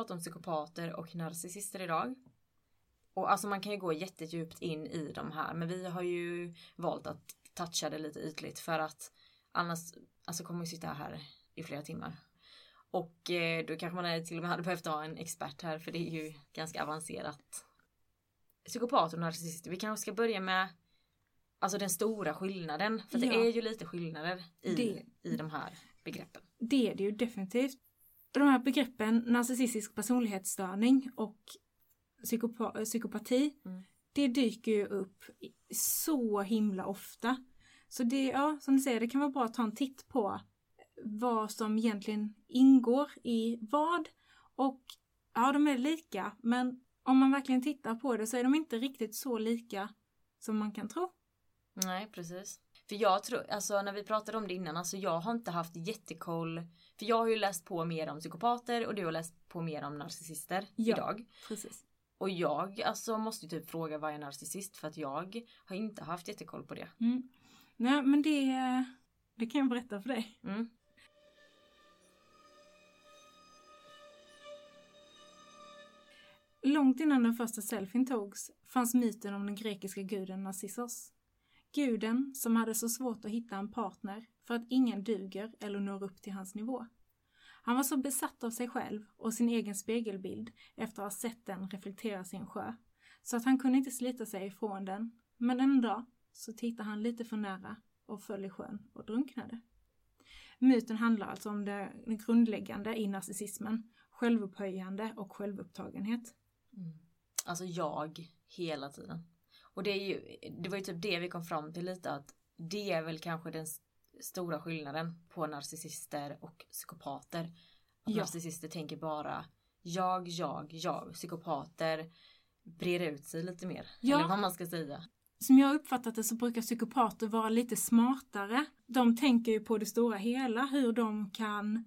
Vi pratar om psykopater och narcissister idag. Och alltså man kan ju gå jättedjupt in i de här men vi har ju valt att toucha det lite ytligt för att annars alltså kommer vi sitta här i flera timmar. Och eh, då kanske man är, till och med hade behövt ha en expert här för det är ju ganska avancerat. Psykopater och narcissister, vi kanske ska börja med Alltså den stora skillnaden. För Ja. det är ju lite skillnader i, Det- i de här begreppen. Det är det ju definitivt. De här begreppen narcissistisk personlighetsstörning och psykopa- psykopati, Mm. det dyker ju upp så himla ofta. Så det, ja, som du säger, det kan vara bra att ta en titt på vad som egentligen ingår i vad. Och ja, de är lika, men om man verkligen tittar på det så är de inte riktigt så lika som man kan tro. Nej, precis. För jag tror, alltså när vi pratade om det innan, alltså jag har inte haft jättekoll. För jag har ju läst på mer om psykopater och du har läst på mer om narcissister Ja. idag. Precis. Och jag alltså måste ju typ fråga vad är narcissist för att jag har inte haft jättekoll på det. Mm. Nej, men det, det kan jag berätta för dig. Mm. Långt innan den första selfien togs fanns myten om den grekiska guden Narcissos. Guden som hade så svårt att hitta en partner för att ingen duger eller når upp till hans nivå. Han var så besatt av sig själv och sin egen spegelbild efter att ha sett den reflekteras i en sjö, så att han kunde inte slita sig ifrån den. Men en dag så tittade han lite för nära och föll i sjön och drunknade. Myten handlar alltså om det grundläggande i narcissismen, självupphöjande och självupptagenhet. Mm. Alltså jag hela tiden. Och det är ju, det var ju typ det vi kom fram till lite att det är väl kanske den stora skillnaden på narcissister och psykopater. Att Ja. Narcissister tänker bara jag, jag, jag. Psykopater breder ut sig lite mer. Ja. Eller vad man ska säga. Som jag uppfattat det så brukar psykopater vara lite smartare. De tänker ju på det stora hela, hur de kan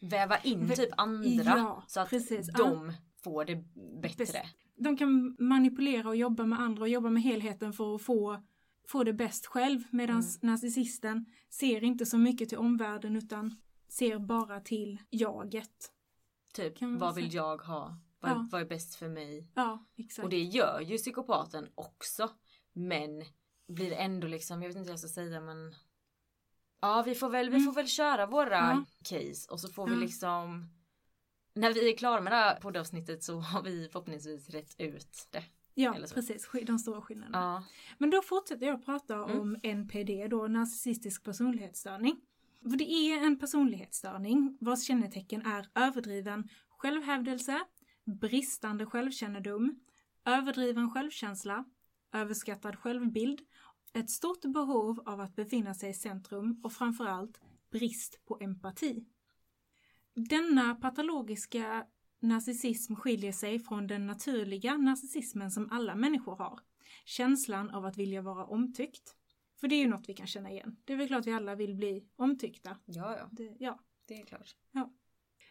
Väva in typ andra Ja, så att precis. de får det bättre. De kan manipulera och jobba med andra och jobba med helheten för att få, få det bäst själv. Medan Mm. narcissisten ser inte så mycket till omvärlden utan ser bara till jaget. Typ, vad vill säga. jag ha? Vad, Ja. vad är bäst för mig? Ja, exakt. Och det gör ju psykopaten också. Men blir ändå liksom, jag vet inte vad jag ska säga men Ja vi får väl, vi får väl köra våra Mm. Case och så får vi liksom När vi är klara med det här poddavsnittet så har vi förhoppningsvis rätt ut det. ja, precis. De stora skillnaderna. Ja. Men då fortsätter jag prata Mm. om NPD, då narcissistisk personlighetsstörning. För det är en personlighetsstörning vars kännetecken är överdriven självhävdelse, bristande självkännedom, överdriven självkänsla, överskattad självbild, ett stort behov av att befinna sig i centrum och framförallt brist på empati. Denna patologiska narcissism skiljer sig från den naturliga narcissismen som alla människor har. Känslan av att vilja vara omtyckt. För det är ju något vi kan känna igen. Det är väl klart vi alla vill bli omtyckta. Ja, ja. Det, ja. Det är klart.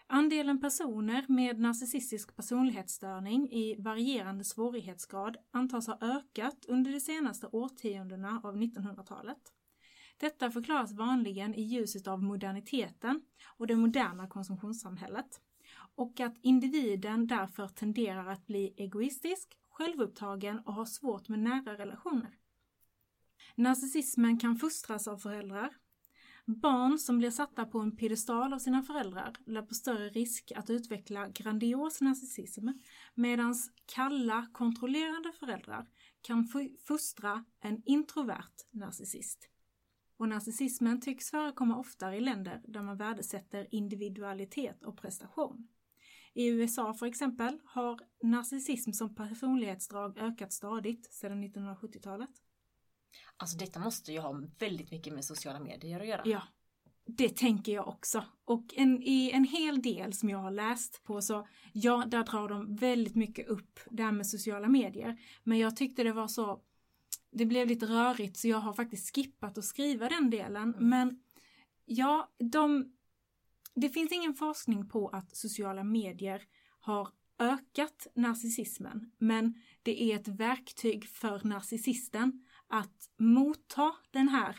Andelen personer med narcissistisk personlighetsstörning i varierande svårighetsgrad antas ha ökat under de senaste årtiondena av 1900-talet. Detta förklaras vanligen i ljuset av moderniteten och det moderna konsumtionssamhället och att individen därför tenderar att bli egoistisk, självupptagen och har svårt med nära relationer. Narcissismen kan fostras av föräldrar. Barn som blir satta på en piedestal av sina föräldrar löper större risk att utveckla grandios narcissism medan kalla, kontrollerande föräldrar kan fostra en introvert narcissist. Och narcissismen tycks förekomma oftare i länder där man värdesätter individualitet och prestation. I USA för exempel har narcissism som personlighetsdrag ökat stadigt sedan 1970-talet. Alltså detta måste ju ha väldigt mycket med sociala medier att göra. Ja, det tänker jag också. Och en, i en hel del som jag har läst på så, ja, där drar de väldigt mycket upp det här med sociala medier. Men jag tyckte det var så, det blev lite rörigt så jag har faktiskt skippat att skriva den delen. Mm. Men ja, de, det finns ingen forskning på att sociala medier har ökat narcissismen, men det är ett verktyg för narcissisten att motta den här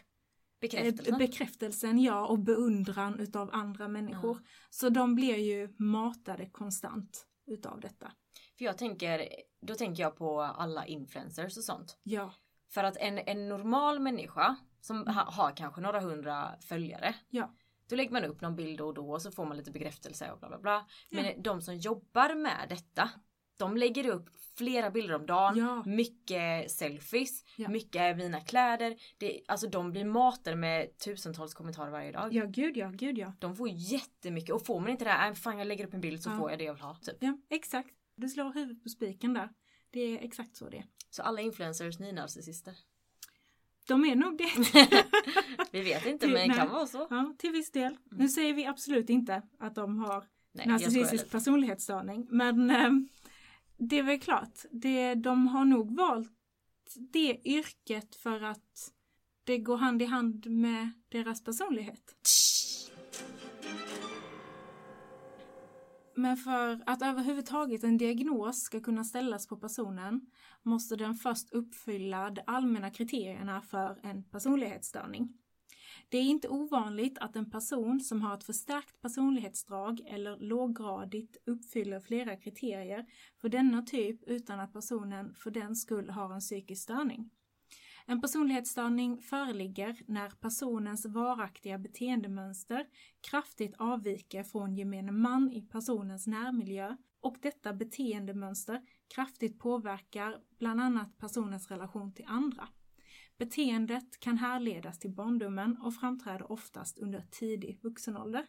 bekräftelsen, bekräftelsen ja, och beundran utav andra människor. Ja. Så de blir ju matade konstant utav detta. För jag tänker, då tänker jag på alla influencers och sånt. Ja. För att en, en normal människa som mm. ha, har kanske några hundra följare. Ja. Då lägger man upp någon bild då och då och så får man lite bekräftelse och bla bla bla. Men ja. de som jobbar med detta de lägger upp flera bilder om dagen, ja. mycket selfies, ja. mycket mina kläder. Det, alltså de blir matade med tusentals kommentarer varje dag. Ja gud ja, gud ja. De får jättemycket och får man inte det här, äh, fan jag lägger upp en bild så ja. får jag det jag vill ha. Typ. Ja exakt. Du slår huvudet på spiken där. Det är exakt så det är. Så alla influencers, ni är narcissister? De är nog det. vi vet inte men det kan vara så. Ja, till viss del. Mm. Nu säger vi absolut inte att de har Nej, narcissistisk personlighetsstörning. Men eh, det är väl klart, det, de har nog valt det yrket för att det går hand i hand med deras personlighet. Men för att överhuvudtaget en diagnos ska kunna ställas på personen måste den först uppfylla de allmänna kriterierna för en personlighetsstörning. Det är inte ovanligt att en person som har ett förstärkt personlighetsdrag eller låggradigt uppfyller flera kriterier för denna typ utan att personen för den skull har en psykisk störning. En personlighetsstörning föreligger när personens varaktiga beteendemönster kraftigt avviker från gemene man i personens närmiljö och detta beteendemönster kraftigt påverkar bland annat personens relation till andra. Beteendet kan härledas till barndomen och framträder oftast under tidig vuxenålder.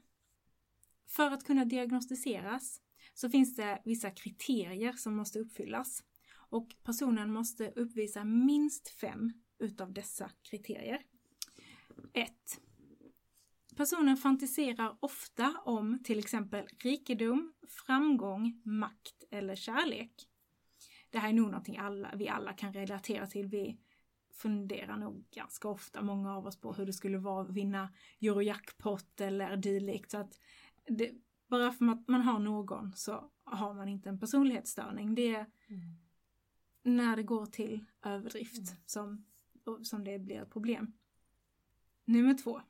För att kunna diagnostiseras så finns det vissa kriterier som måste uppfyllas och personen måste uppvisa minst fem utav dessa kriterier. 1. Personen fantiserar ofta om till exempel rikedom, framgång, makt eller kärlek. Det här är nog någonting alla, vi alla kan relatera till. Vi funderar nog ganska ofta, många av oss, på hur det skulle vara att vinna Eurojackpot eller dylikt. Så att det, bara för att man har någon så har man inte en personlighetsstörning. Det är mm. när det går till överdrift mm. som, som det blir ett problem. Nummer två.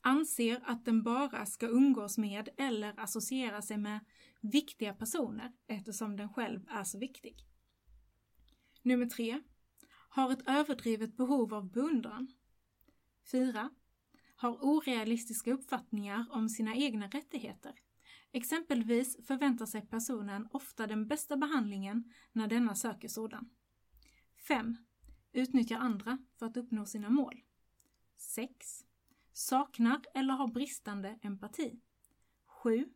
Anser att den bara ska umgås med eller associera sig med viktiga personer eftersom den själv är så viktig. Nummer tre har ett överdrivet behov av beundran. Fyra. Har orealistiska uppfattningar om sina egna rättigheter. Exempelvis förväntar sig personen ofta den bästa behandlingen när denna söker sådan. 5. Utnyttjar andra för att uppnå sina mål. 6. Saknar eller har bristande empati. 7.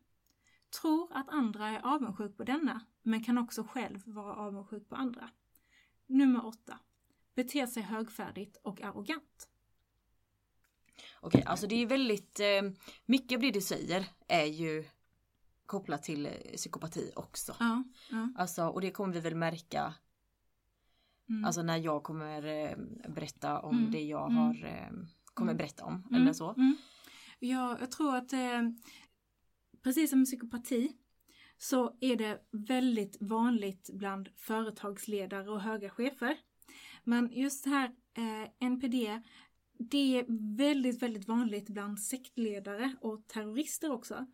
Tror att andra är avundsjuk på denna, men kan också själv vara avundsjuk på andra. Nummer 8 beter sig högfärdigt och arrogant. Okej, alltså det är väldigt eh, mycket av det du säger är ju kopplat till eh, psykopati också. Ja, ja. Alltså, och det kommer vi väl märka mm. Alltså när jag kommer eh, berätta om mm. det jag mm. har eh, kommer mm. berätta om mm. eller så. Ja, jag tror att eh, precis som psykopati så är det väldigt vanligt bland företagsledare och höga chefer. Men just här eh, NPD, det är väldigt, väldigt vanligt bland sektledare och terrorister också.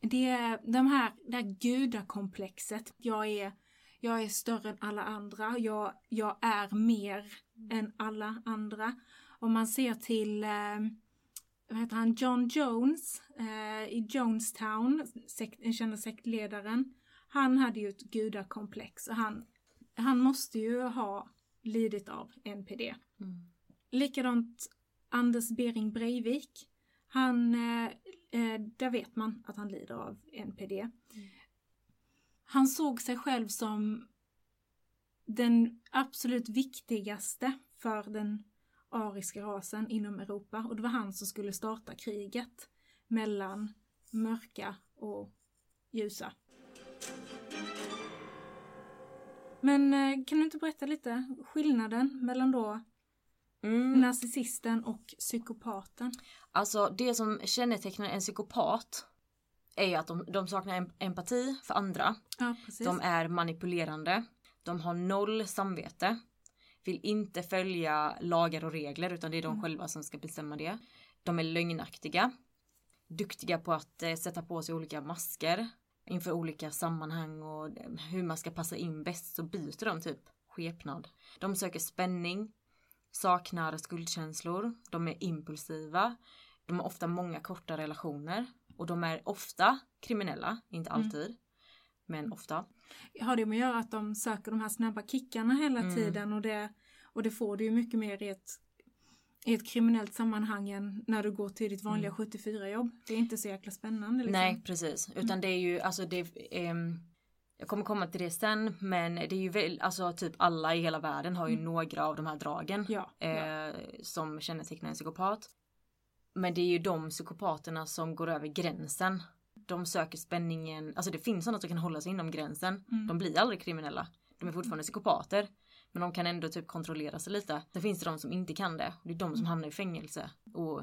Det är de här, det här gudakomplexet. Jag är, jag är större än alla andra. Jag, jag är mer än alla andra. Om man ser till eh, vad heter han, John Jones eh, i Jonestown, sekt, den kända sektledaren. Han hade ju ett gudakomplex och han, han måste ju ha lidit av NPD. Mm. Likadant Anders Bering Breivik. Han, eh, eh, där vet man att han lider av NPD. Han såg sig själv som den absolut viktigaste för den ariska rasen inom Europa och det var han som skulle starta kriget mellan mörka och ljusa. Men eh, kan du inte berätta lite skillnaden mellan då Mm. narcissisten och psykopaten? Alltså det som kännetecknar en psykopat är ju att de, de saknar em- empati för andra. Ja. De är manipulerande. De har noll samvete. Vill inte följa lagar och regler utan det är de själva som ska bestämma det. De är lögnaktiga. Duktiga på att eh, sätta på sig olika masker inför olika sammanhang och eh, hur man ska passa in bäst så byter de typ skepnad. De söker spänning, saknar skuldkänslor, de är impulsiva, de har ofta många korta relationer och de är ofta kriminella, inte alltid, men ofta. Har det med att göra att de söker de här snabba kickarna hela Mm. tiden och det, och det får du ju mycket mer i ett, i ett kriminellt sammanhang än när du går till ditt vanliga 74-jobb. Det är inte så jäkla spännande liksom. Mm. Nej precis, utan det är ju alltså det ehm, jag kommer komma till det sen men det är ju väl alltså typ alla i hela världen har ju några av de här dragen Ja, eh, som kännetecknar en psykopat. Men det är ju de psykopaterna som går över gränsen. De söker spänningen, alltså det finns sådana som kan hålla sig inom gränsen. De blir aldrig kriminella. De är fortfarande psykopater. Men de kan ändå typ kontrollera sig lite. Sen finns det de som inte kan det. Det är de som hamnar i fängelse. Och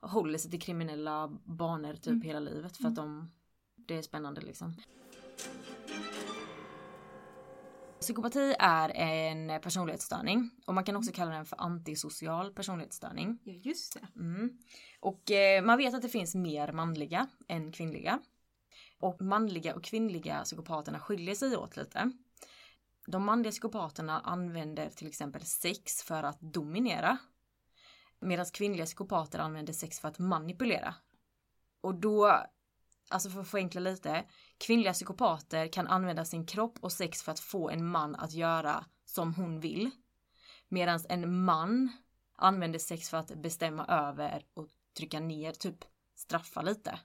håller sig till kriminella banor typ hela livet. För att de, det är spännande liksom. Psykopati är en personlighetsstörning och man kan också kalla den för antisocial personlighetsstörning. Ja, just det. Mm. Och eh, man vet att det finns mer manliga än kvinnliga. Och manliga och kvinnliga psykopaterna skiljer sig åt lite. De manliga psykopaterna använder till exempel sex för att dominera. Medan kvinnliga psykopater använder sex för att manipulera. Och då, alltså för att förenkla lite, kvinnliga psykopater kan använda sin kropp och sex för att få en man att göra som hon vill. Medan en man använder sex för att bestämma över och trycka ner, typ straffa lite.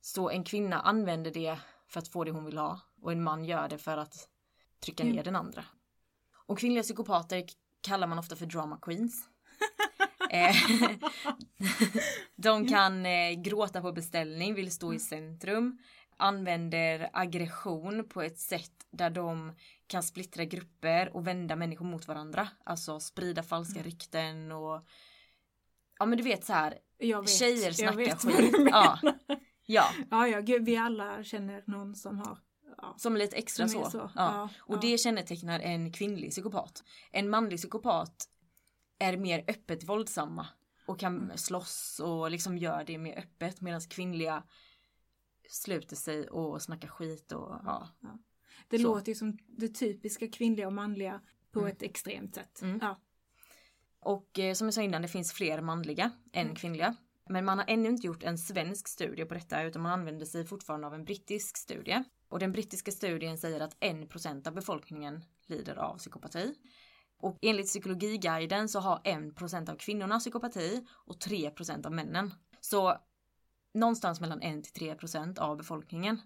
Så en kvinna använder det för att få det hon vill ha och en man gör det för att trycka ner den andra. Och kvinnliga psykopater kallar man ofta för drama queens. Eh, De kan eh, gråta på beställning, vill stå i centrum, använder aggression på ett sätt där de kan splittra grupper och vända människor mot varandra. Alltså sprida falska rykten och ja men du vet så här Jag vet. tjejer jag snackar vad skit. Ja. ja, Ja, ja, gud, vi alla känner någon som har ja. som är lite extra Som är så. så, Ja. ja, Och det kännetecknar en kvinnlig psykopat. En manlig psykopat är mer öppet våldsamma och kan Mm. slåss och liksom gör det mer öppet medan kvinnliga sluter sig och snackar skit och ja. Det Så. låter ju som det typiska kvinnliga och manliga på Mm. ett extremt sätt. Ja. Och eh, som jag sa innan, det finns fler manliga än kvinnliga. Men man har ännu inte gjort en svensk studie på detta utan man använder sig fortfarande av en brittisk studie. Och den brittiska studien säger att 1% av befolkningen lider av psykopati. Och enligt psykologiguiden så har 1% av kvinnorna psykopati och 3% av männen. Så någonstans mellan 1 till 3% av befolkningen.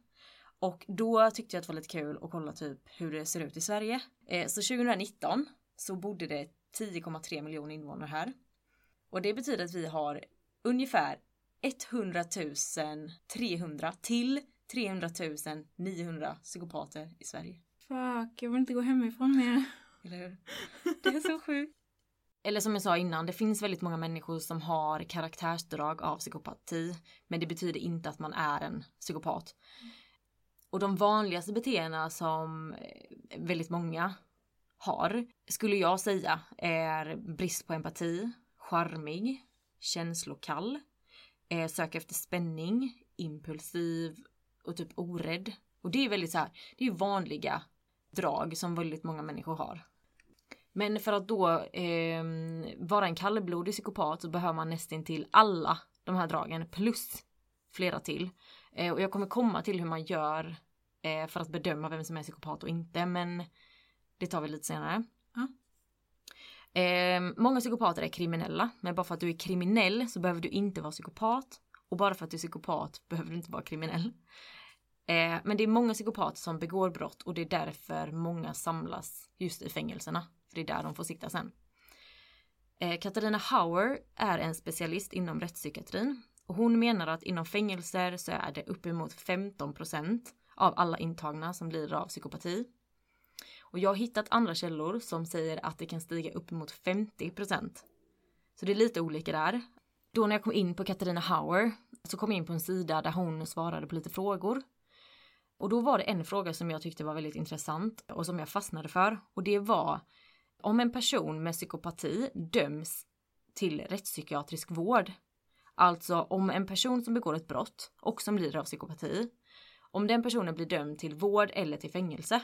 Och då tyckte jag att det var lite kul att kolla typ hur det ser ut i Sverige. Eh, så 2019 så bodde det 10,3 miljoner invånare här. Och det betyder att vi har ungefär 100 300 till 300 900 psykopater i Sverige. Fuck, jag vill inte gå hemifrån mer. Eller hur? Det är så sjukt. Eller som jag sa innan, det finns väldigt många människor som har karaktärsdrag av psykopati. Men det betyder inte att man är en psykopat. Och de vanligaste beteendena som eh, väldigt många har, skulle jag säga, är brist på empati, charmig, känslokall, eh, söker söka efter spänning, impulsiv och typ orädd. Och det är väldigt så här, det är vanliga drag som väldigt många människor har. Men för att då eh, vara en kallblodig psykopat så behöver man nästan till alla de här dragen plus flera till. Eh, och jag kommer komma till hur man gör eh, för att bedöma vem som är psykopat och inte men det tar vi lite senare. Eh, många psykopater är kriminella men bara för att du är kriminell så behöver du inte vara psykopat och bara för att du är psykopat behöver du inte vara kriminell. Eh, men det är många psykopater som begår brott och det är därför många samlas just i fängelserna. För det är där de får sitta sen. Eh, Katarina Hauer är en specialist inom rättspsykiatrin och hon menar att inom fängelser så är det uppemot 15% av alla intagna som lider av psykopati. Och jag har hittat andra källor som säger att det kan stiga uppemot 50% Så det är lite olika där. Då när jag kom in på Katarina Hauer så kom jag in på en sida där hon svarade på lite frågor. Och då var det en fråga som jag tyckte var väldigt intressant och som jag fastnade för och det var om en person med psykopati döms till rättspsykiatrisk vård. Alltså om en person som begår ett brott och som lider av psykopati. Om den personen blir dömd till vård eller till fängelse.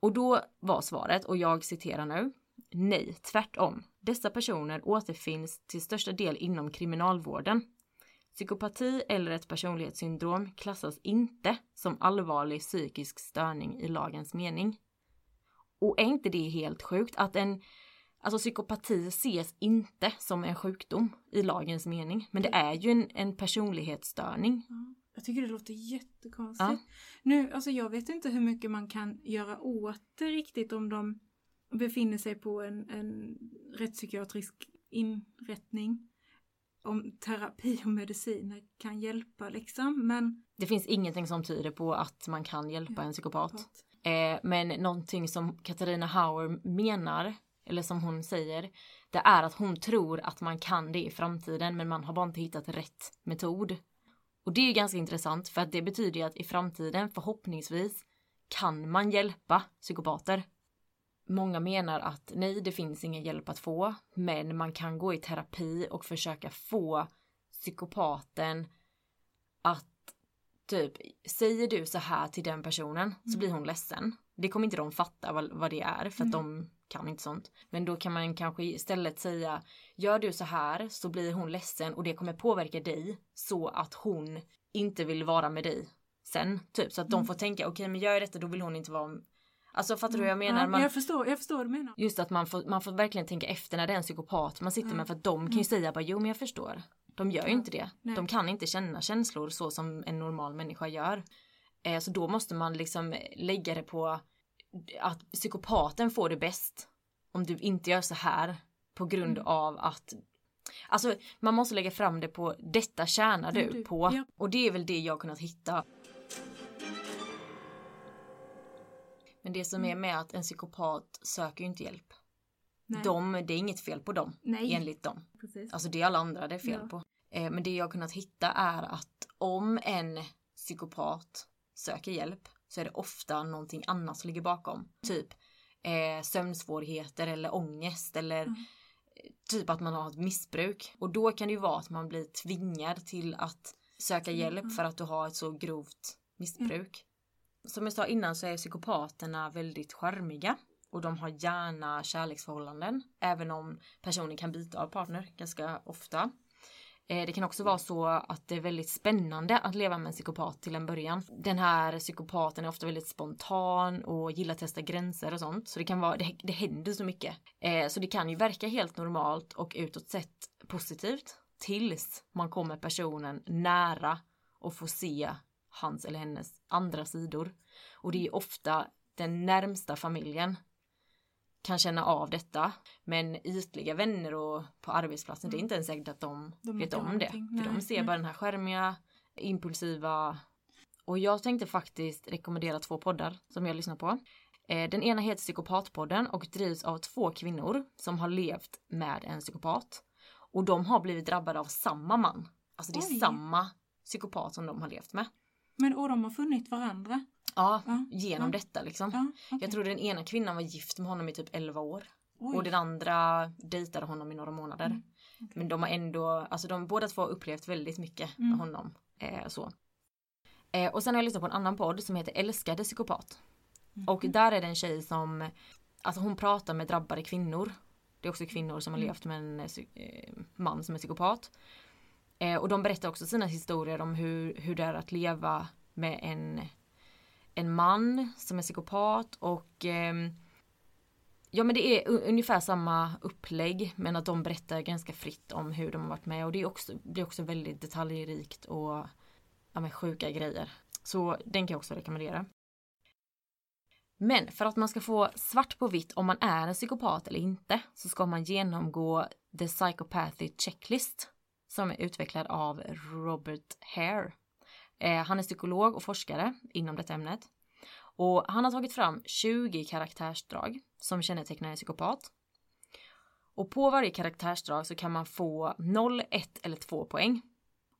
Och då var svaret, och jag citerar nu. Nej, tvärtom. Dessa personer återfinns till största del inom kriminalvården. Psykopati eller ett personlighetssyndrom klassas inte som allvarlig psykisk störning i lagens mening. Och är inte det helt sjukt att en Alltså psykopati ses inte som en sjukdom i lagens mening. Men det är ju en, en personlighetsstörning. Jag tycker det låter jättekonstigt. Ja. Nu, alltså jag vet inte hur mycket man kan göra åt det riktigt om de befinner sig på en, en rättspsykiatrisk inrättning. Om terapi och mediciner kan hjälpa liksom, men... Det finns ingenting som tyder på att man kan hjälpa ja, en psykopat. Eh, men någonting som Katarina Hauer menar, eller som hon säger, det är att hon tror att man kan det i framtiden men man har bara inte hittat rätt metod. Och det är ganska intressant för att det betyder ju att i framtiden förhoppningsvis kan man hjälpa psykopater. Många menar att nej, det finns ingen hjälp att få, men man kan gå i terapi och försöka få psykopaten att typ, säger du så här till den personen mm. så blir hon ledsen. Det kommer inte de fatta vad, vad det är för att mm. de kan inte sånt. Men då kan man kanske istället säga gör du så här så blir hon ledsen och det kommer påverka dig så att hon inte vill vara med dig sen. Typ så att mm. de får tänka okej okay, men gör jag detta då vill hon inte vara Alltså fattar du vad jag menar? Man, jag förstår, jag förstår vad du menar. Just att man får, man får verkligen tänka efter när det är en psykopat man sitter med för att de kan ju mm. säga bara jo men jag förstår. De gör ju inte det. Nej. De kan inte känna känslor så som en normal människa gör. Eh, så då måste man liksom lägga det på att psykopaten får det bäst om du inte gör så här på grund mm. av att Alltså man måste lägga fram det på detta tjänar du, du på ja. och det är väl det jag kunnat hitta. Men det som är mm. med att en psykopat söker ju inte hjälp. Nej. De, det är inget fel på dem Nej. enligt dem. Precis. Alltså det är alla andra det är fel ja. på. Eh, men det jag kunnat hitta är att om en psykopat söker hjälp så är det ofta någonting annat som ligger bakom. Typ eh, sömnsvårigheter eller ångest eller mm. typ att man har ett missbruk. Och då kan det ju vara att man blir tvingad till att söka mm, hjälp mm. för att du har ett så grovt missbruk. Mm. Som jag sa innan så är psykopaterna väldigt charmiga och de har gärna kärleksförhållanden även om personen kan byta av partner ganska ofta. Eh, det kan också vara så att det är väldigt spännande att leva med en psykopat till en början. Den här psykopaten är ofta väldigt spontan och gillar att testa gränser och sånt. Så det kan vara, det, det händer så mycket. Eh, så det kan ju verka helt normalt och utåt sett positivt. Tills man kommer personen nära och får se hans eller hennes andra sidor. Och det är ofta den närmsta familjen kan känna av detta. Men ytliga vänner och på arbetsplatsen, mm. det är mm. inte ens säkert att de, de vet om det. Nej, för de ser bara den här skärmiga, impulsiva. Och jag tänkte faktiskt rekommendera två poddar som jag lyssnar på. Eh, den ena heter Psykopatpodden och drivs av två kvinnor som har levt med en psykopat. Och de har blivit drabbade av samma man. Alltså det är Oj. samma psykopat som de har levt med. Men och de har funnit varandra? Ja, ja genom ja. detta liksom. Ja, okay. Jag tror den ena kvinnan var gift med honom i typ 11 år. Oj. Och den andra dejtade honom i några månader. Mm. Okay. Men de har ändå, alltså de båda två har upplevt väldigt mycket mm. med honom. Eh, så. Eh, och sen har jag lyssnat på en annan podd som heter Älskade psykopat. Mm. Och där är det en tjej som, alltså hon pratar med drabbade kvinnor. Det är också kvinnor som har mm. levt med en eh, man som är psykopat. Eh, och de berättar också sina historier om hur, hur det är att leva med en, en man som är psykopat och eh, Ja men det är ungefär samma upplägg men att de berättar ganska fritt om hur de har varit med och det är också, blir också väldigt detaljrikt och ja, men sjuka grejer. Så den kan jag också rekommendera. Men för att man ska få svart på vitt om man är en psykopat eller inte så ska man genomgå The Psychopathy Checklist som är utvecklad av Robert Hare. Eh, han är psykolog och forskare inom detta ämnet. Och han har tagit fram 20 karaktärsdrag som kännetecknar en psykopat. Och på varje karaktärsdrag så kan man få 0, 1 eller 2 poäng.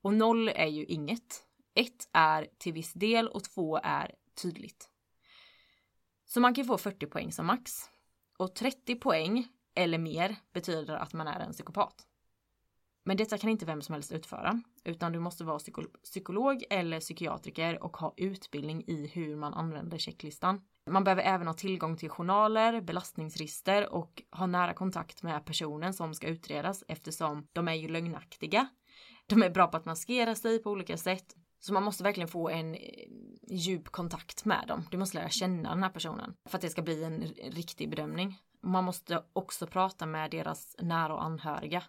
Och 0 är ju inget. 1 är till viss del och 2 är tydligt. Så man kan få 40 poäng som max. Och 30 poäng eller mer betyder att man är en psykopat. Men detta kan inte vem som helst utföra, utan du måste vara psykolog eller psykiatriker och ha utbildning i hur man använder checklistan. Man behöver även ha tillgång till journaler, belastningsregister och ha nära kontakt med personen som ska utredas eftersom de är ju lögnaktiga. De är bra på att maskera sig på olika sätt. Så man måste verkligen få en eh, djup kontakt med dem. Du måste lära känna den här personen för att det ska bli en riktig bedömning. Man måste också prata med deras nära och anhöriga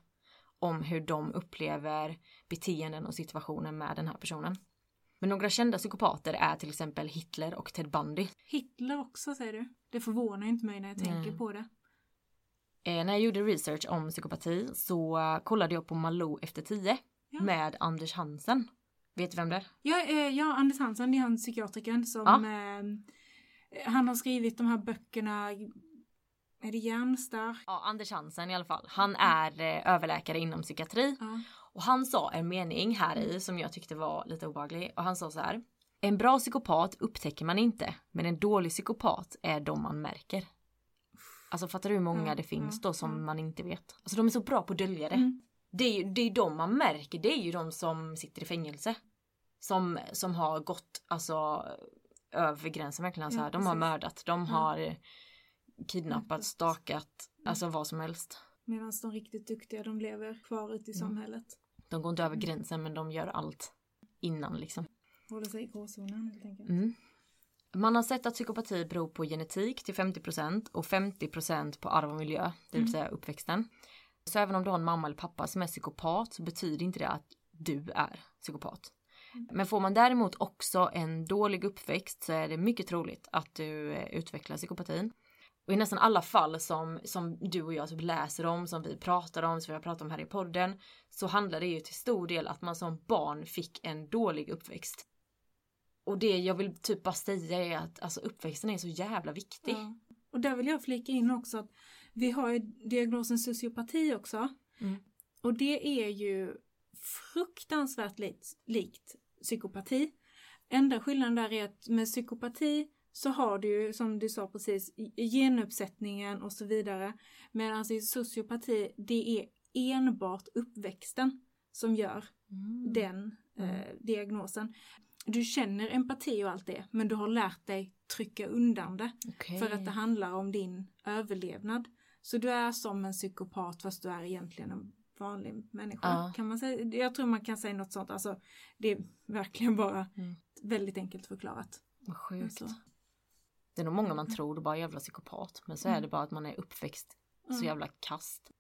om hur de upplever beteenden och situationer med den här personen. Men några kända psykopater är till exempel Hitler och Ted Bundy. Hitler också säger du? Det förvånar inte mig när jag tänker Nej. på det. Eh, när jag gjorde research om psykopati så kollade jag på Malou efter 10 ja. med Anders Hansen. Vet du vem det är? Ja, eh, ja Anders Hansen, det är han psykiatrikern som ja. eh, han har skrivit de här böckerna är det Järnstark? Ja, Anders Hansen i alla fall. Han är eh, överläkare inom psykiatri. Ja. Och han sa en mening här i som jag tyckte var lite obehaglig. Och han sa så här. En bra psykopat upptäcker man inte, men en dålig psykopat är de man märker. Alltså fattar du hur många ja, det finns ja, då som man inte vet? Alltså de är så bra på att dölja det. Mm. Det är ju det är de man märker, det är ju de som sitter i fängelse. Som, som har gått alltså över gränsen verkligen. Alltså, ja, de har mördat, de har kidnappat, stakat, alltså vad som helst. Medan de riktigt duktiga de lever kvar ute i mm. samhället. De går inte över gränsen men de gör allt innan liksom. Håller sig i gråzonen helt enkelt. Mm. Man har sett att psykopati beror på genetik till 50% och 50% på arv och miljö, det vill mm. säga uppväxten. Så även om du har en mamma eller pappa som är psykopat så betyder inte det att du är psykopat. Mm. Men får man däremot också en dålig uppväxt så är det mycket troligt att du eh, utvecklar psykopatin. Och i nästan alla fall som, som du och jag typ läser om, som vi pratar om, som vi har pratat om här i podden, så handlar det ju till stor del att man som barn fick en dålig uppväxt. Och det jag vill typ bara säga är att alltså uppväxten är så jävla viktig. Ja. Och där vill jag flika in också att vi har ju diagnosen sociopati också. Mm. Och det är ju fruktansvärt likt, likt psykopati. Enda skillnaden där är att med psykopati så har du ju som du sa precis genuppsättningen och så vidare. Medan i sociopati det är enbart uppväxten som gör mm. den eh, mm. diagnosen. Du känner empati och allt det men du har lärt dig trycka undan det. Okay. För att det handlar om din överlevnad. Så du är som en psykopat fast du är egentligen en vanlig människa. Ja. Kan man säga, jag tror man kan säga något sånt. Alltså, det är verkligen bara mm. väldigt enkelt förklarat. Vad sjukt. Alltså. Det är nog många man mm. tror bara jävla psykopat. Men så är mm. det bara att man är uppväxt så mm. jävla kast.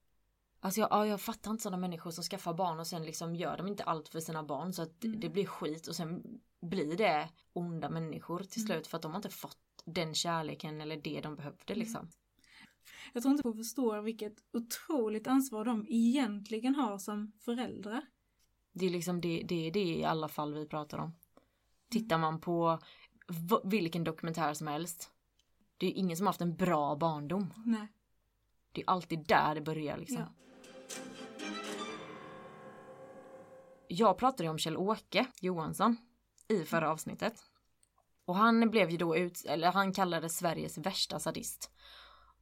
Alltså jag, jag fattar inte sådana människor som skaffar barn och sen liksom gör de inte allt för sina barn så att mm. det blir skit och sen blir det onda människor till slut för att de har inte fått den kärleken eller det de behövde liksom. Jag tror inte folk förstår vilket otroligt ansvar de egentligen har som föräldrar. Det är liksom det, det, är det i alla fall vi pratar om. Tittar man på vilken dokumentär som helst. Det är ingen som haft en bra barndom. Nej. Det är alltid där det börjar liksom. Ja. Jag pratade om Kjell-Åke Johansson i förra avsnittet. Och han blev ju då ut, eller han kallades Sveriges värsta sadist.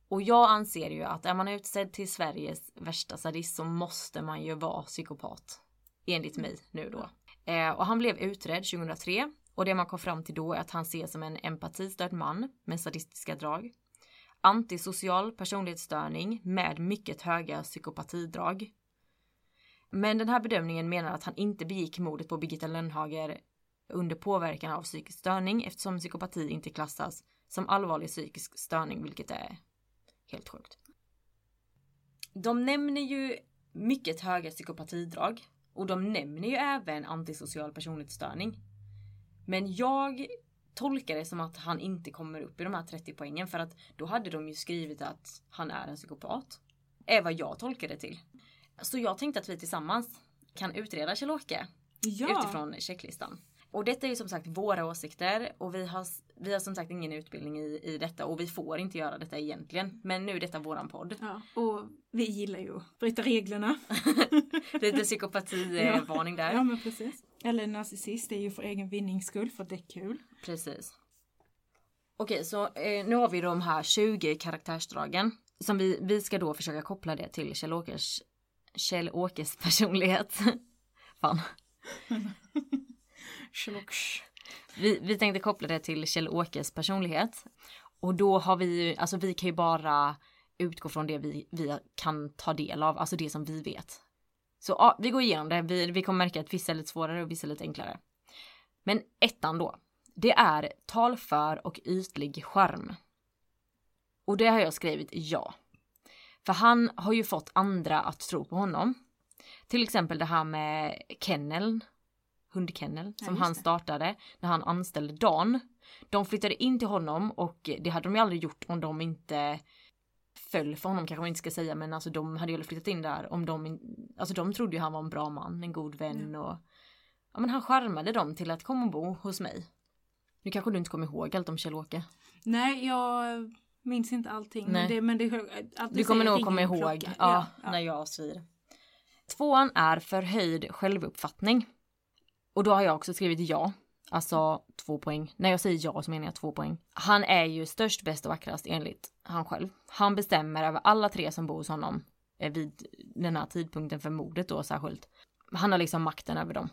Och jag anser ju att är man utsedd till Sveriges värsta sadist så måste man ju vara psykopat. Enligt mig nu då. Eh, och han blev utredd 2003 och det man kom fram till då är att han ses som en empatistörd man med sadistiska drag. Antisocial personlighetsstörning med mycket höga psykopatidrag. Men den här bedömningen menar att han inte begick mordet på Birgitta Lönnhager under påverkan av psykisk störning eftersom psykopati inte klassas som allvarlig psykisk störning, vilket är helt sjukt. De nämner ju mycket höga psykopatidrag och de nämner ju även antisocial personlighetsstörning. Men jag tolkar det som att han inte kommer upp i de här 30 poängen för att då hade de ju skrivit att han är en psykopat. Är vad jag tolkar det till. Så jag tänkte att vi tillsammans kan utreda Kjell-Åke Ja. utifrån checklistan. Och detta är ju som sagt våra åsikter och vi har, vi har som sagt ingen utbildning i, i detta och vi får inte göra detta egentligen. Men nu är detta våran podd. Ja, och vi gillar ju att bryta reglerna. Lite psykopati-varning där. Ja, men precis. Eller narcissist, är ju för egen vinnings skull, för det är kul. Precis. Okej, så eh, nu har vi de här 20 karaktärsdragen. Som vi, vi ska då försöka koppla det till Kjell-Åkers Kjell-Åkes personlighet. Fan. Vi, vi tänkte koppla det till Kjell-Åkes personlighet. Och då har vi alltså vi kan ju bara utgå från det vi, vi kan ta del av, alltså det som vi vet. Så ja, vi går igenom det, vi, vi kommer märka att vissa är lite svårare och vissa är lite enklare. Men ettan då, det är talför och ytlig skärm. Och det har jag skrivit ja. För han har ju fått andra att tro på honom. Till exempel det här med kenneln, hundkennel, som just han startade när han anställde Dan. De flyttade in till honom och det hade de ju aldrig gjort om de inte föll för honom kanske man inte ska säga men alltså de hade ju flyttat in där om de alltså de trodde ju han var en bra man, en god vän och ja men han charmade dem till att komma och bo hos mig. Nu kanske du inte kommer ihåg allt om Kjell-Åke. Nej, jag minns inte allting. Nej. Men det, men det, att Du kommer nog komma ihåg ja, ja. när jag säger. Tvåan är förhöjd självuppfattning. Och då har jag också skrivit ja. Alltså två poäng. När jag säger ja så menar jag två poäng. Han är ju störst, bäst och vackrast enligt han själv. Han bestämmer över alla tre som bor hos honom eh, vid den här tidpunkten för mordet då särskilt. Han har liksom makten över dem.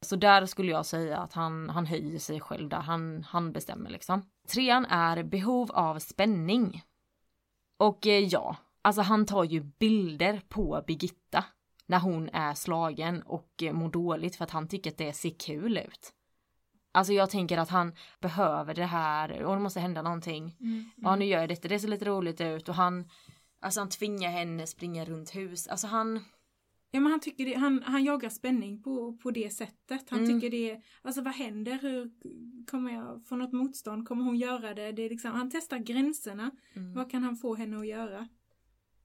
Så där skulle jag säga att han, han höjer sig själv där. Han, han bestämmer liksom. Trean är behov av spänning. Och eh, ja, alltså han tar ju bilder på Birgitta när hon är slagen och eh, mår dåligt för att han tycker att det ser kul ut. Alltså jag tänker att han behöver det här och det måste hända någonting. Mm, Ja nu gör jag detta, det ser lite roligt ut och han Alltså han tvingar henne springa runt hus. Alltså han Ja men han tycker det, han, han jagar spänning på, på det sättet. Han Mm. tycker det, alltså vad händer? Hur kommer jag få något motstånd? Kommer hon göra det? det är liksom, han testar gränserna. Mm. Vad kan han få henne att göra?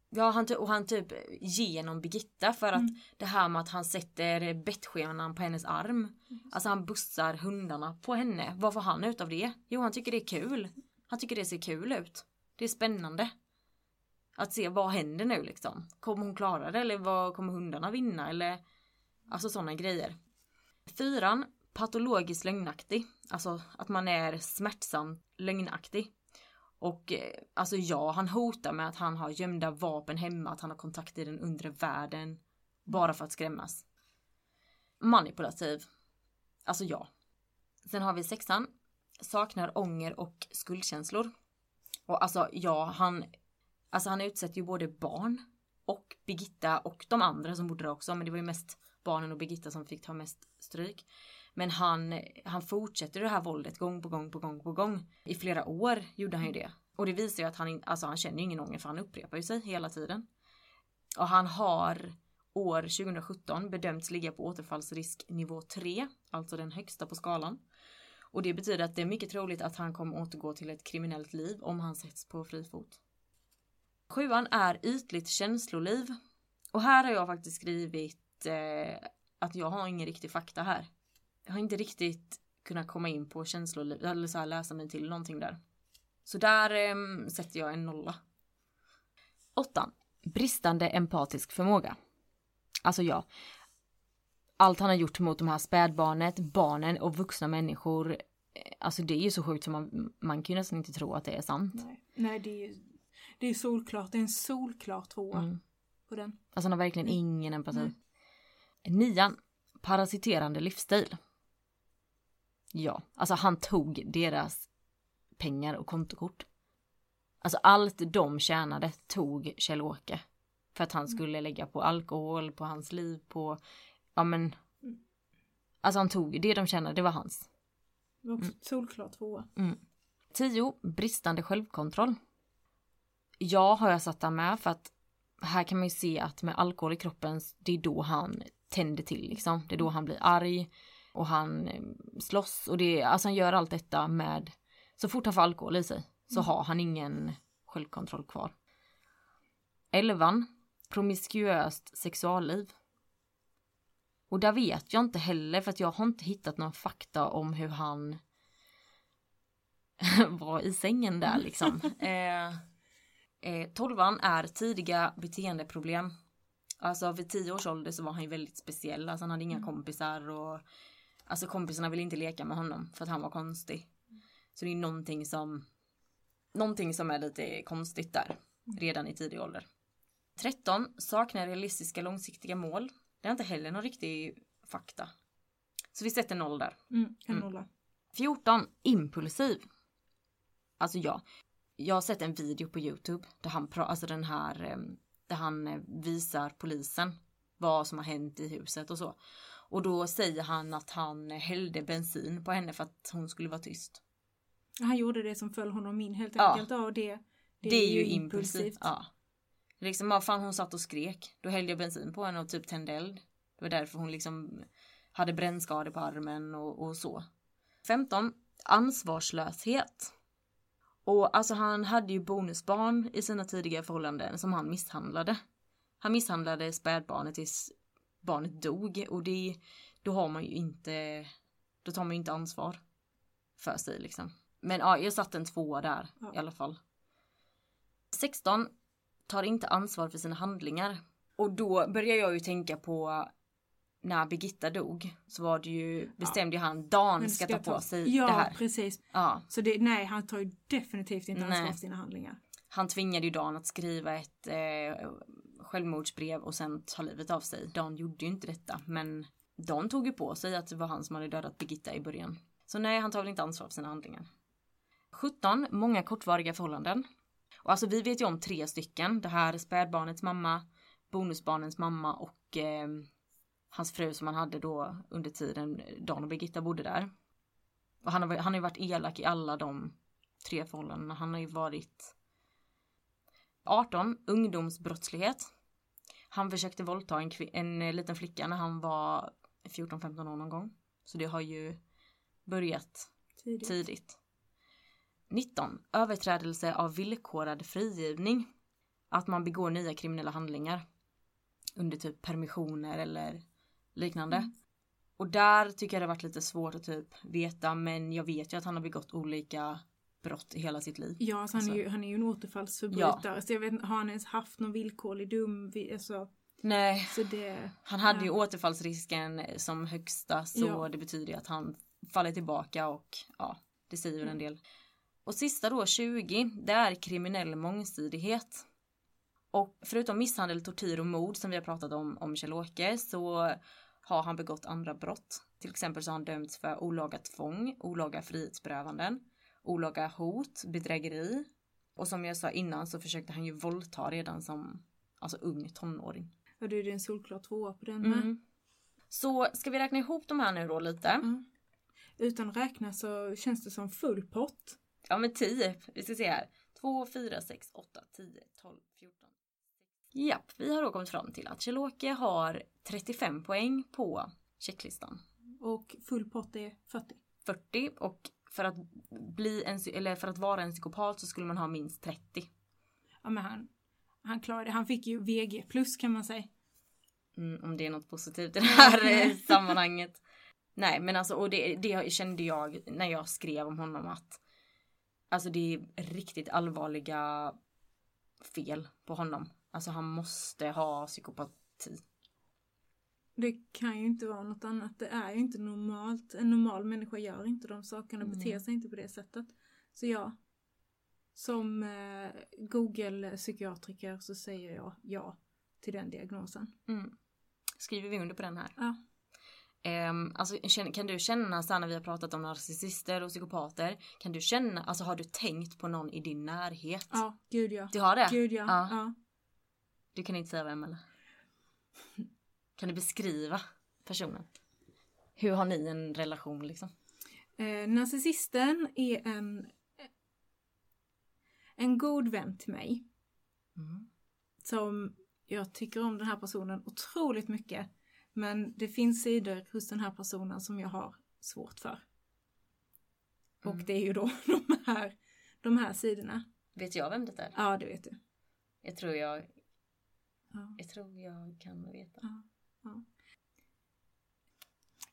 Ja han, och han typ genom Birgitta för att det här med att han sätter bettskenan på hennes arm. Alltså han bussar hundarna på henne. Vad får han ut av det? Jo han tycker det är kul. Han tycker det ser kul ut. Det är spännande. Att se vad händer nu liksom. Kommer hon klara det eller vad kommer hundarna vinna eller alltså sådana grejer. Fyran, patologiskt lögnaktig. Alltså att man är smärtsamt lögnaktig. Och eh, alltså ja, han hotar med att han har gömda vapen hemma, att han har kontakt i den undre världen. Bara för att skrämmas. Manipulativ. Alltså ja. Sen har vi sexan. Saknar ånger och skuldkänslor. Och alltså ja, han, alltså han utsätter ju både barn och Birgitta och de andra som bodde där också. Men det var ju mest barnen och Birgitta som fick ta mest stryk. Men han, han fortsätter det här våldet gång på gång på gång på gång. I flera år gjorde han ju det. Och det visar ju att han, alltså han känner ju ingen ånger för han upprepar ju sig hela tiden. Och han har år 2017 bedömts ligga på återfallsrisk nivå 3, alltså den högsta på skalan. Och det betyder att det är mycket troligt att han kommer återgå till ett kriminellt liv om han sätts på fri fot. Sjuan är ytligt känsloliv. Och här har jag faktiskt skrivit eh, att jag har ingen riktig fakta här. Jag har inte riktigt kunnat komma in på känsloliv, eller så här läsa mig till någonting där. Så där eh, sätter jag en nolla. Åttan. Bristande empatisk förmåga. Alltså ja. Allt han har gjort mot de här spädbarnet, barnen och vuxna människor. eh, Alltså det är ju så sjukt så man, man kan ju nästan inte tro att det är sant. Nej, Nej det är ju det är solklart. Det är en solklar tvåa Mm. på den. Alltså han har verkligen ingen empati. Nian. Parasiterande livsstil. Ja, alltså han tog deras pengar och kontokort. Alltså allt de tjänade tog Kjell-Åke. För att han skulle lägga på alkohol, på hans liv, på, ja men. Alltså han tog, det de känner, det var hans. Det var också solklart tvåa. 10. Bristande självkontroll. Ja, har jag satt där med för att här kan man ju se att med alkohol i kroppen, det är då han tänder till liksom. Det är då han blir arg och han eh, slåss och det, alltså han gör allt detta med, så fort han får alkohol i sig så har han ingen självkontroll kvar. 11. Promiskuöst sexualliv. Och där vet jag inte heller för att jag har inte hittat någon fakta om hur han var i sängen där liksom. eh, eh, tolvan är tidiga beteendeproblem. Alltså vid tio års ålder så var han ju väldigt speciell. Alltså han hade inga kompisar och alltså kompisarna ville inte leka med honom för att han var konstig. Så det är någonting som någonting som är lite konstigt där redan i tidig ålder. 13. Saknar realistiska långsiktiga mål. Det är inte heller någon riktig fakta. Så vi sätter noll där. Mm, en nolla. 14. Impulsiv. Alltså ja. Jag har sett en video på Youtube där han, alltså den här, eh, där han eh, visar polisen vad som har hänt i huset och så. Och då säger han att han hällde bensin på henne för att hon skulle vara tyst. Han gjorde det som föll honom in helt Ja. enkelt. Ja, och det, Det, är ju impulsivt. Ja. Liksom, vad fan hon satt och skrek. Då hällde jag bensin på henne och typ tände eld. Det var därför hon liksom hade brännskador på armen och, och så. 15. Ansvarslöshet. Och alltså han hade ju bonusbarn i sina tidiga förhållanden som han misshandlade. Han misshandlade spädbarnet tills barnet dog och det, då har man ju inte, då tar man ju inte ansvar för sig liksom. Men ja, jag satte en tvåa där i alla fall. 16 tar inte ansvar för sina handlingar. Och då börjar jag ju tänka på när Birgitta dog så var det ju bestämde ju han Dan Men ska ta på sig ja, det här. precis. Ja, Så det, nej, han tar ju definitivt inte ansvar Nej. för sina handlingar. han tvingade ju Dan att skriva ett eh, självmordsbrev och sen ta livet av sig. Dan gjorde ju inte detta men Dan tog ju på sig att det var han som hade dödat Birgitta i början. Så nej, han tar väl inte ansvar för sina handlingar. 17. Många kortvariga förhållanden. Och alltså vi vet ju om tre stycken. Det här spädbarnets mamma, bonusbarnens mamma och eh, hans fru som han hade då under tiden Dan och Birgitta bodde där. Och han har, han har ju varit elak i alla de tre förhållandena. Han har ju varit 18. Ungdomsbrottslighet. Han försökte våldta en, en eh, liten flicka när han var 14-15 år någon gång. Så det har ju börjat Tidigt. tidigt. 19. Överträdelse av villkorad frigivning. Att man begår nya kriminella handlingar. Under typ permissioner eller liknande. Och där tycker jag det varit lite svårt att typ veta men jag vet ju att han har begått olika brott i hela sitt liv. Ja, alltså han, Alltså- är ju, han är ju en återfallsförbrytare. Så jag vet har han ens haft någon villkorlig dom? Alltså, Nej, så det... han hade ju Ja. återfallsrisken som högsta så Ja. det betyder ju att han faller tillbaka och ja, det säger väl en del. Och sista då, 20, det är kriminell mångsidighet. Och förutom misshandel, tortyr och mord som vi har pratat om om Kjell-Åke så har han begått andra brott. Till exempel så har han dömts för olaga tvång, olaga frihetsberövanden, olaga hot, bedrägeri. Och som jag sa innan så försökte han ju våldta redan som alltså ung tonåring. Ja, det är en solklar tvåa på den med. Mm. Så ska vi räkna ihop de här nu då lite? Utan att räkna så känns det som full pott. Ja men 10. Vi ska se här. 2, 4, 6, 8, 10, 12, 14. Japp, vi har då kommit fram till att Kjell-Åke har 35 poäng på checklistan. Och full pott är 40. 40 och för att bli en, eller för att vara en psykopat så skulle man ha minst 30. Ja, men han, han klarade. Han fick ju VG plus kan man säga. Mm, om det är något positivt i det här sammanhanget. Nej men alltså och det, det kände jag när jag skrev om honom att Alltså det är riktigt allvarliga fel på honom. Alltså han måste ha psykopati. Det kan ju inte vara något annat. Det är ju inte normalt. En normal människa gör inte de sakerna, beter sig inte på det sättet. Så ja, som eh, Google-psykiatriker så säger jag ja till den diagnosen. Mm. Skriver vi under på den här? Ja. Um, alltså, kan du känna så när vi har pratat om narcissister och psykopater. Kan du känna, alltså har du tänkt på någon i din närhet? Ja, gud ja. Du har det? Gud ja. Ja. ja. Du kan inte säga vem eller? Kan du beskriva personen? Hur har ni en relation liksom? Eh, narcissisten är en, en god vän till mig. Mm. Som jag tycker om den här personen otroligt mycket. Men det finns sidor hos den här personen som jag har svårt för. Och Mm. det är ju då de här, de här sidorna. Vet jag vem det är? Ja, det vet du. Jag tror jag, Ja. jag tror jag kan veta.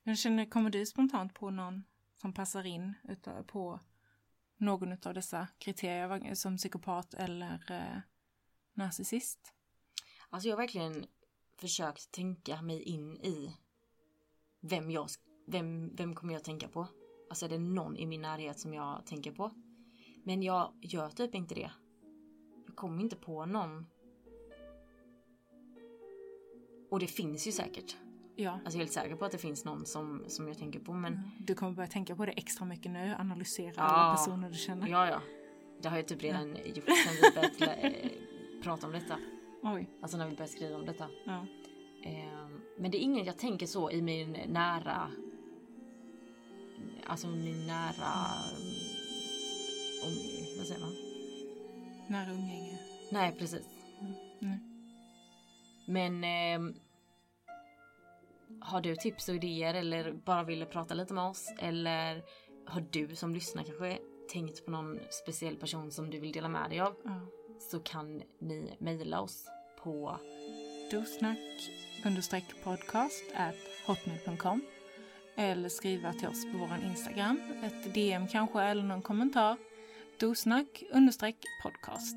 Jag känner, kommer du spontant på någon som passar in utav, på någon av dessa kriterier som psykopat eller eh, narcissist? Alltså jag har verkligen försökt tänka mig in i vem jag, vem, vem kommer jag tänka på? Alltså är det någon i min närhet som jag tänker på? Men jag gör typ inte det. Jag kommer inte på någon. Och det finns ju säkert. Ja. Alltså jag är helt säker på att det finns någon som, som jag tänker på men Du kommer börja tänka på det extra mycket nu, analysera Ja. alla personer du känner. ja ja. Det har jag typ redan gjort sen vi började eh, prata om detta. Oj. Alltså när vi började skriva om detta. Ja. Eh, men det är ingen jag tänker så i min nära... Alltså min nära... Om, vad säger man? Nära umgänge. Nej, precis. Mm. Men... ehm, har du tips och idéer eller bara ville prata lite med oss? Eller har du som lyssnar kanske tänkt på någon speciell person som du vill dela med dig av? Ja. Så kan ni mejla oss på Dosnack podcast hotmail.com eller skriva till oss på våran Instagram, ett DM kanske eller någon kommentar. Dosnack podcast.